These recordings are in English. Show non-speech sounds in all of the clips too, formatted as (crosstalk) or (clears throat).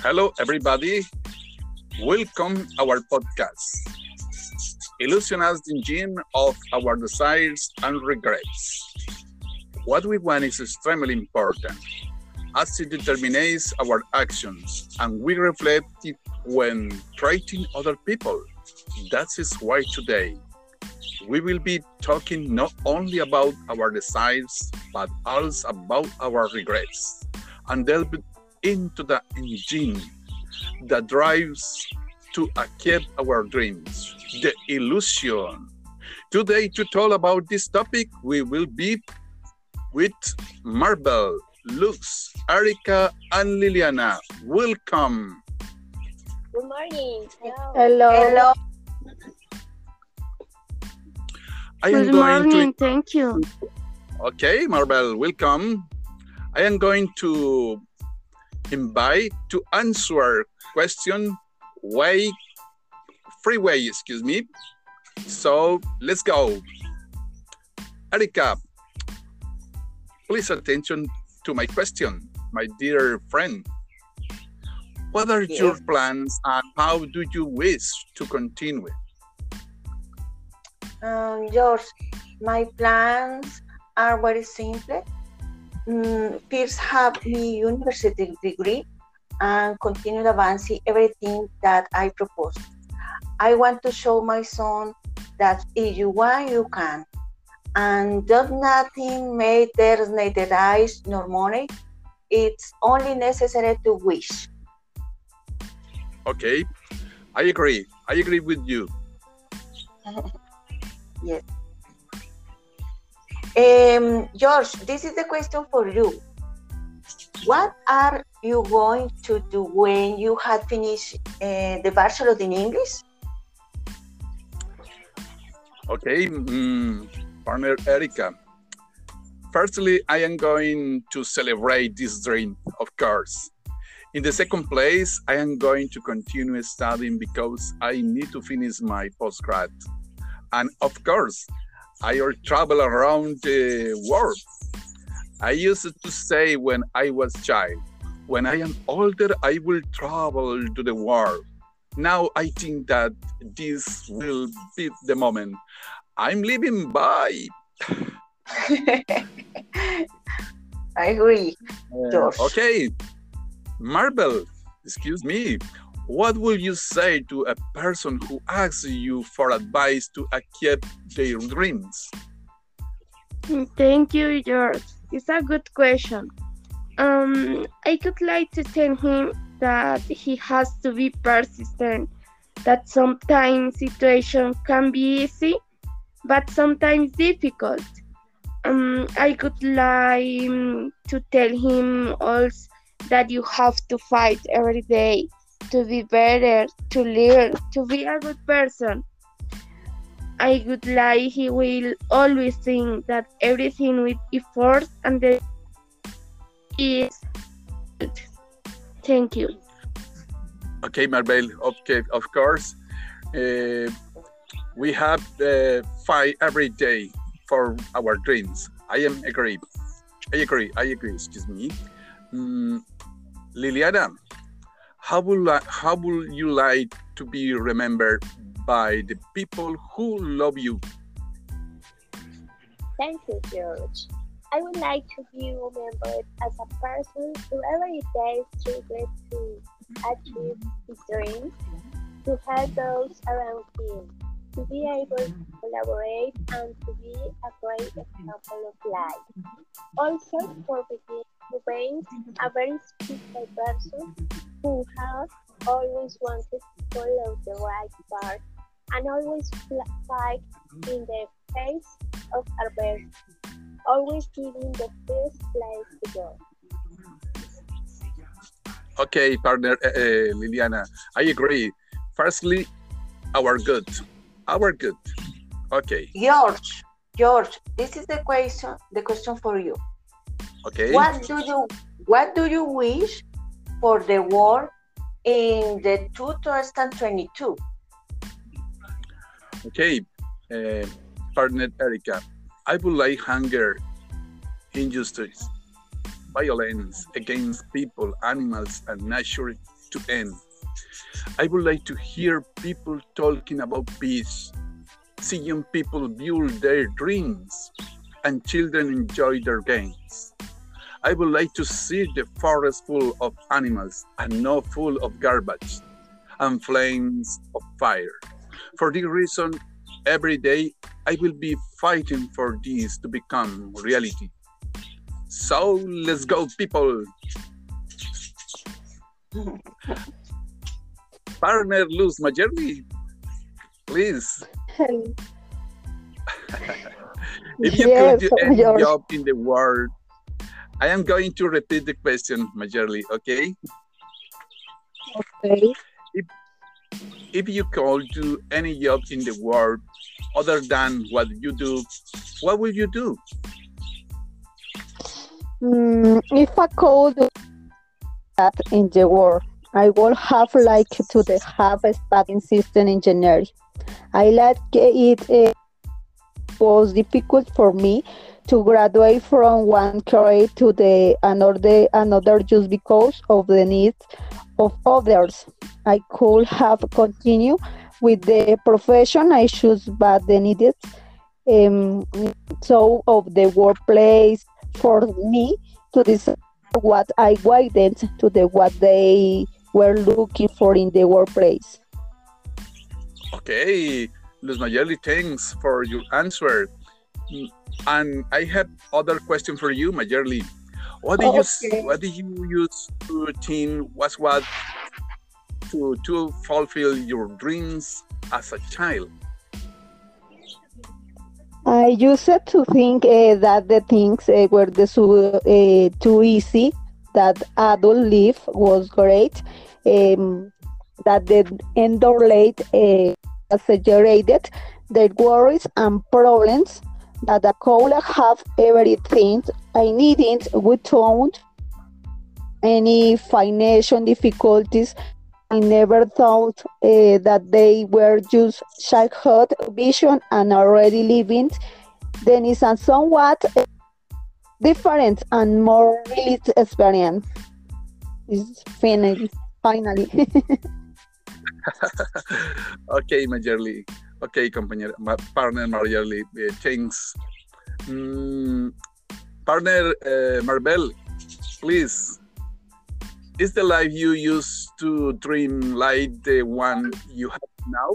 Hello, everybody. Welcome our podcast. Illusion as the engine of our desires and regrets. What we want is extremely important as it determines our actions and we reflect it when treating other people. That is why today we will be talking not only about our desires but also about our regrets and delve into the engine that drives to achieve our dreams, the illusion. Today, to talk about this topic, we will be with Marvel, Luz, Erica, and Liliana. Welcome. Good morning. Hello. Hello. I am Good going morning. Thank you. Okay, Marvel, welcome. I am going to invite to answer question way freeway, excuse me. So let's go. Erica, please attention to my question, my dear friend. What are your plans and how do you wish to continue? Um, George, my plans are very simple. Mm, first, have my university degree and continue advancing everything that I propose. I want to show my son that if you want, you can. And does nothing matters neither eyes nor money. It's only necessary to wish. Okay, I agree. I agree with you. (laughs) Um, George, this is the question for you. What are you going to do when you have finished uh, the bachelor in English? Okay, mm, partner Erica. Firstly, I am going to celebrate this dream, of course. In the second place, I am going to continue studying because I need to finish my postgrad. And of course, I will travel around the world. I used to say when I was child, when I am older, I will travel to the world. Now I think that this will be the moment. I'm living by. (laughs) I agree. Uh, George. Okay, Marvel, excuse me. What will you say to a person who asks you for advice to achieve their dreams? Thank you, George. It's a good question. Um, I could like to tell him that he has to be persistent. That sometimes situations can be easy, but sometimes difficult. Um, I could like um, to tell him also that you have to fight every day to be better, to learn, to be a good person. I would like he will always think that everything with effort and the is good. Thank you. Okay, Marvel, okay, of course. Uh, we have uh, fight every day for our dreams. I am agree. I agree. I agree. Excuse me. Mm, Liliana, how will I- how will you like to be remembered by the people who love you? Thank you, George. I would like to be remembered as a person who every day strives to achieve his dreams, to help those around him, to be able to collaborate, and to be a great example of life. Also, for being a very special person who has always wanted to follow the right path and always fl- fight in the face of adversity always giving the first place to go. Okay, partner uh, uh, Liliana, I agree. Firstly, our good, our good. Okay, George, George, this is the question. The question for you. okay. What do you What do you wish for the world in the 2022? Okay, uh, partner Erica, I would like hunger, injustice, violence against people, animals, and nature to end. I would like to hear people talking about peace, see young people build their dreams, and children enjoy their games. I would like to see the forest full of animals and not full of garbage and flames of fire. For this reason, every day I will be fighting for this to become reality. So let's go, people. (laughs) Partner Luz Mayerli, please. (laughs) if you Yes, could do any job in the world, I am going to repeat the question, Mayerli, okay? Okay. If if you could do any job in the world other than what you do, what will you do? Mm, if I could do that in the world, I would have liked to the have a studying system engineering. I like it. It was difficult for me to graduate from one career to the another another just because of the needs of others. I could have continued with the profession I choose, but the needs um, so of the workplace for me to decide what I wanted to the what they were looking for in the workplace. Okay, Luz Mayerli, thanks for your answer. And I have other question for you, Mayerli. What did you s- Okay. what did you use to think was what to to fulfill your dreams as a child? I used to think uh, that the things uh, were the uh, too easy, that adult life was great, um, that the late uh, exaggerated the worries and problems that I could have everything I needed without any financial difficulties. I never thought uh, that they were just childhood vision and already living. Then it's a somewhat uh, different and more realistic experience. Is finished, finally. (laughs) (laughs) okay, Mayerli. Okay, compañera, partner Mayerli, uh, thanks. Mm, partner uh, Maribel, please. Is the life you used to dream like the one you have now?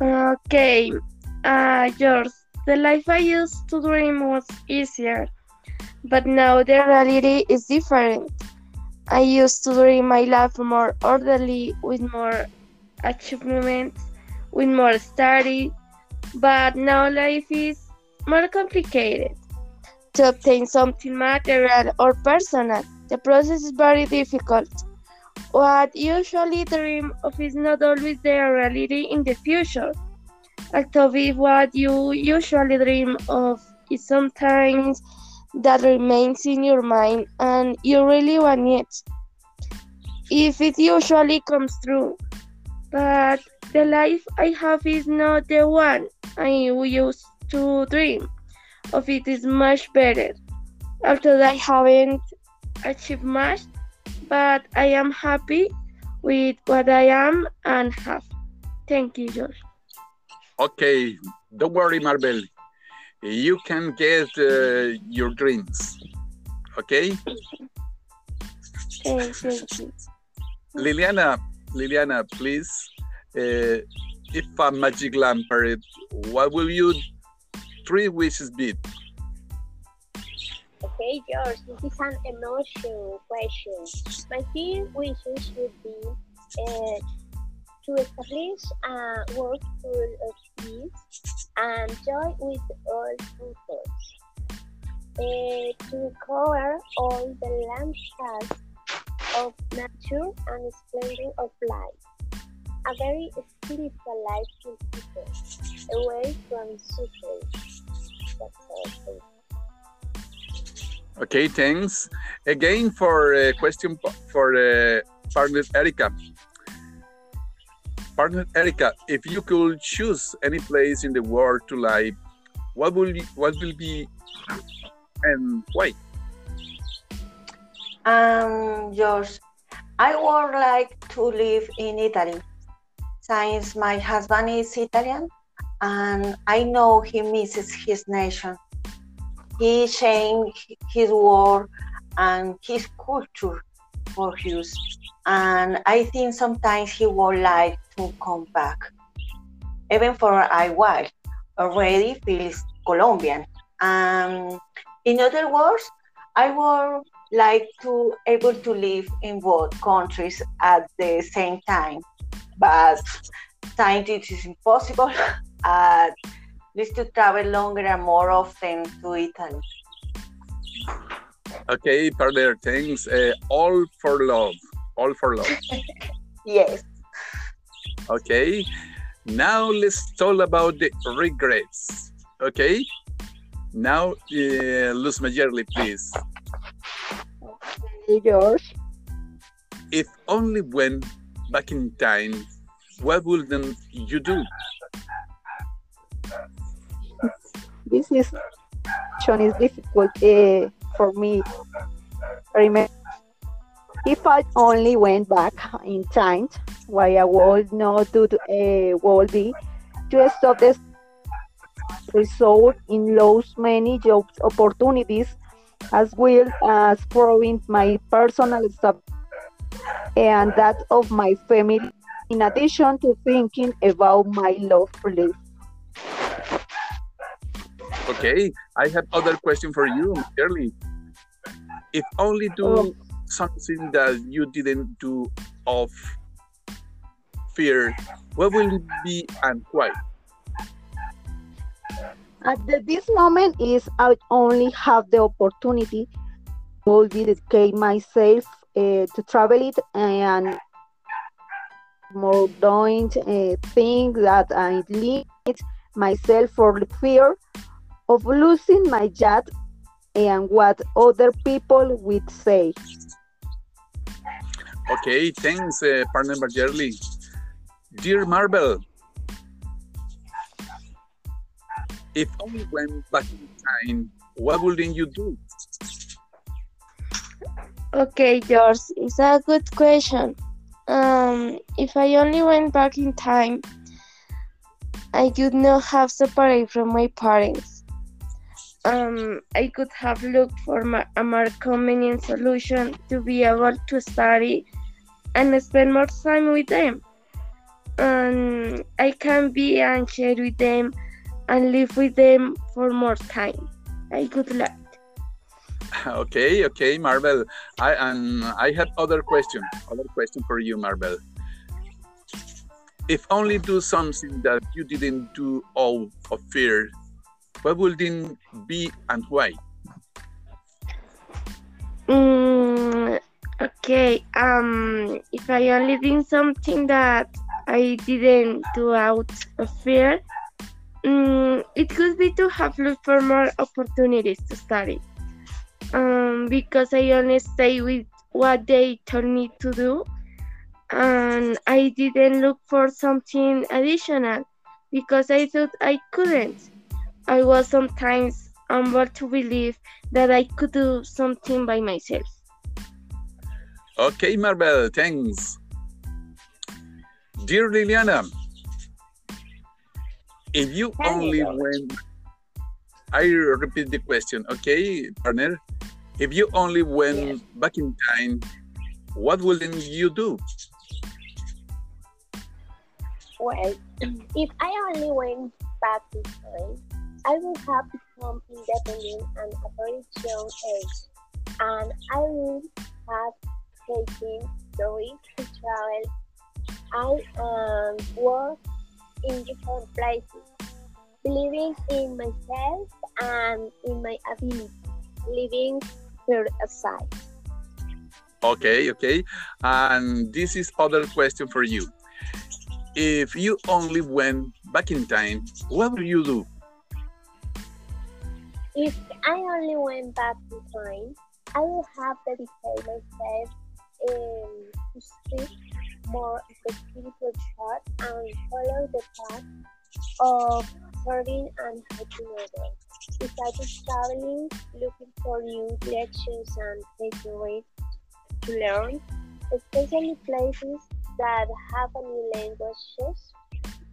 Okay, uh, George, the life I used to dream was easier, but now the reality is different. I used to dream my life more orderly, with more achievements, with more study, but now life is more complicated. To obtain something material or personal, the process is very difficult. What usually dream of is not always the reality in the future. Actually, what you usually dream of is sometimes that remains in your mind and you really want it. If it usually comes true. But the life I have is not the one I used to dream of. It is much better. Although I haven't achieved much, but I am happy with what I am and have. Thank you, George. Okay, don't worry, Maribel. You can get uh, your dreams. Okay, thank you. Liliana, Liliana, please. Uh, if a magic lamp appeared, what will you three wishes be? Okay, George, this is an emotional question. My three wishes would be uh, to establish a world full of peace and joy with all people. Uh, to recover all the landscapes of nature and splendor of life. A very spiritual life with people, away from suffering. Okay, thanks. Again for a question for uh, partner Erica. Partner Erica, if you could choose any place in the world to live, what will what will be and why? Um, George, I would like to live in Italy since my husband is Italian and I know he misses his nation. He changed his world and his culture for us. And I think sometimes he would like to come back. Even for a while, already feels Colombian. Um, in other words, I would like to able to live in both countries at the same time, but since it is impossible, (laughs) at least to travel longer and more often to Italy. Okay, partner, thanks. Uh, all for love. All for love. (laughs) yes. Okay, now let's talk about the regrets. Okay, now uh, Luz Mayerly, please. George. If only when back in time, what would then you do? This is question is difficult uh, for me. Remember, if I only went back in time, why I would not do uh, would be to stop this result in lost many job opportunities as well as growing my personal stuff and that of my family in addition to thinking about my love for life. Okay, I have other question for you, Shirley. If only do Oh. something that you didn't do of fear, what will it be and why? At the, this moment is I only have the opportunity to dedicate myself uh, to travel it and more doing uh, things that I limit myself for the fear of losing my job and what other people would say. Okay, thanks, uh, partner Marjerly. Dear Marvel, if only went back in time, what wouldn't you do? Okay, George, it's a good question. Um, if I only went back in time, I could not have separated from my parents. Um, I could have looked for a more convenient solution to be able to study and spend more time with them. Um, I can be and share with them and live with them for more time. I could like. Okay, okay, Marvel. I and I have other question, other question for you, Marvel. If only do something that you didn't do out of fear, what would it be and why? Mm, okay. Um, if I only did something that I didn't do out of fear, mm, it could be to have looked for more opportunities to study. Um, because I only stay with what they told me to do, and I didn't look for something additional because I thought I couldn't. I was sometimes unable to believe that I could do something by myself. Okay, Marbel, thanks. Dear Liliana, if you only went, I repeat the question, okay, partner? If you only went Yes. back in time, what wouldn't you do? Well, (clears throat) if I only went back in time, I would have become independent and a very young age, and I would have taken the risk to travel out um, and work in different places, believing in myself and in my ability, living per aside. Okay, okay. And this is other question for you. If you only went back in time, what would you do? If I only went back in time, I would have dedicated myself um, to more the spiritual path and follow the path of serving and helping others. Besides traveling, looking for new directions and risks to learn, especially places that have a new languages,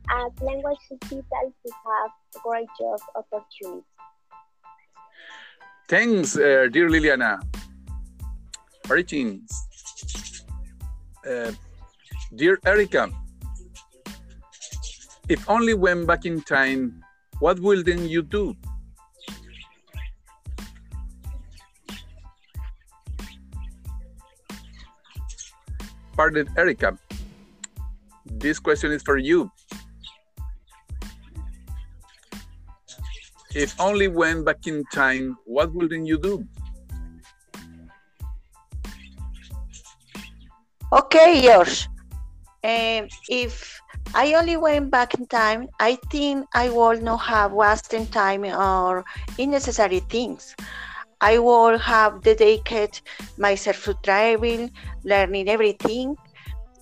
as language is vital to have great job opportunities. Thanks, uh, dear Liliana. Origins. Uh, dear Erica, if only went back in time, what will then you do? Pardon, Erica. This question is for you. If only went back in time, what wouldn't you do? Okay, George. Um, if I only went back in time, I think I would not have wasted time or unnecessary things. I would have dedicated myself to travel, learning everything,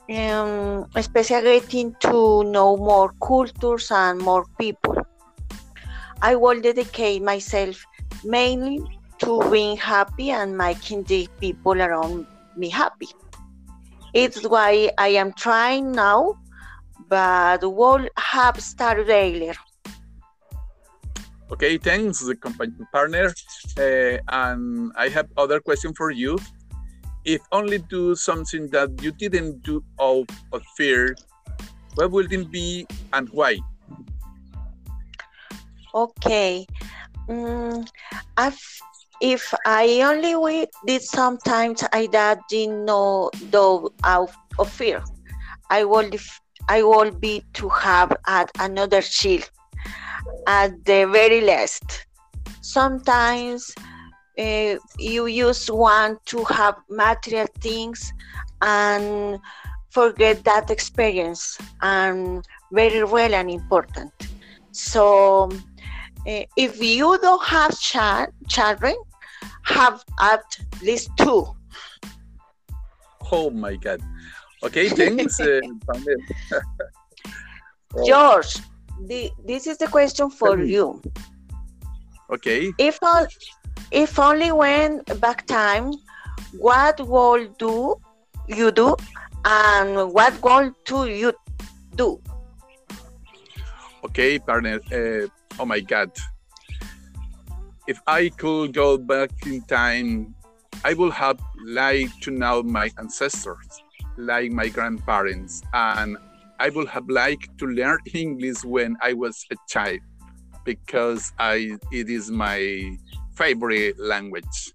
um, especially getting to know more cultures and more people. I will dedicate myself mainly to being happy and making the people around me happy. It's why I am trying now, but will have started earlier. Okay, thanks, the company partner. Uh, and I have other question for you. If only do something that you didn't do out of fear, what would it be and why? Okay. Mm, I've, if I only did sometimes I that didn't know though out of fear. I will I will be to have at another shield at the very least. Sometimes uh, you just want to have material things and forget that experience and very real and important. So uh, if you don't have child, children, have at least two. Oh my God. Okay, thanks. (laughs) uh, oh. (laughs) George, the, this is the question for you. Okay. If all, if only when back time, what will do you do, and what will do you do? Okay, partner. Uh, oh my God. If I could go back in time, I would have liked to know my ancestors, like my grandparents, and I would have liked to learn English when I was a child because I it is my favorite language.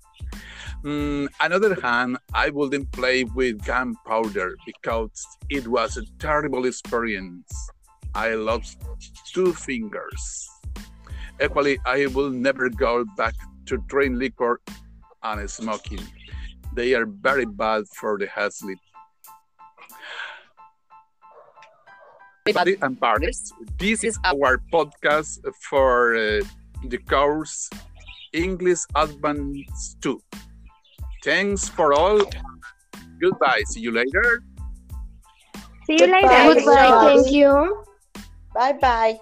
Mm, another hand, I wouldn't play with gunpowder because it was a terrible experience. I lost two fingers. Equally, I will never go back to drink liquor and smoking. They are very bad for the health sleep. Everybody and partners. This is our podcast for uh, the course English Advanced 2. Thanks for all. Goodbye. See you later. See you later. Goodbye. Thank you. Bye bye.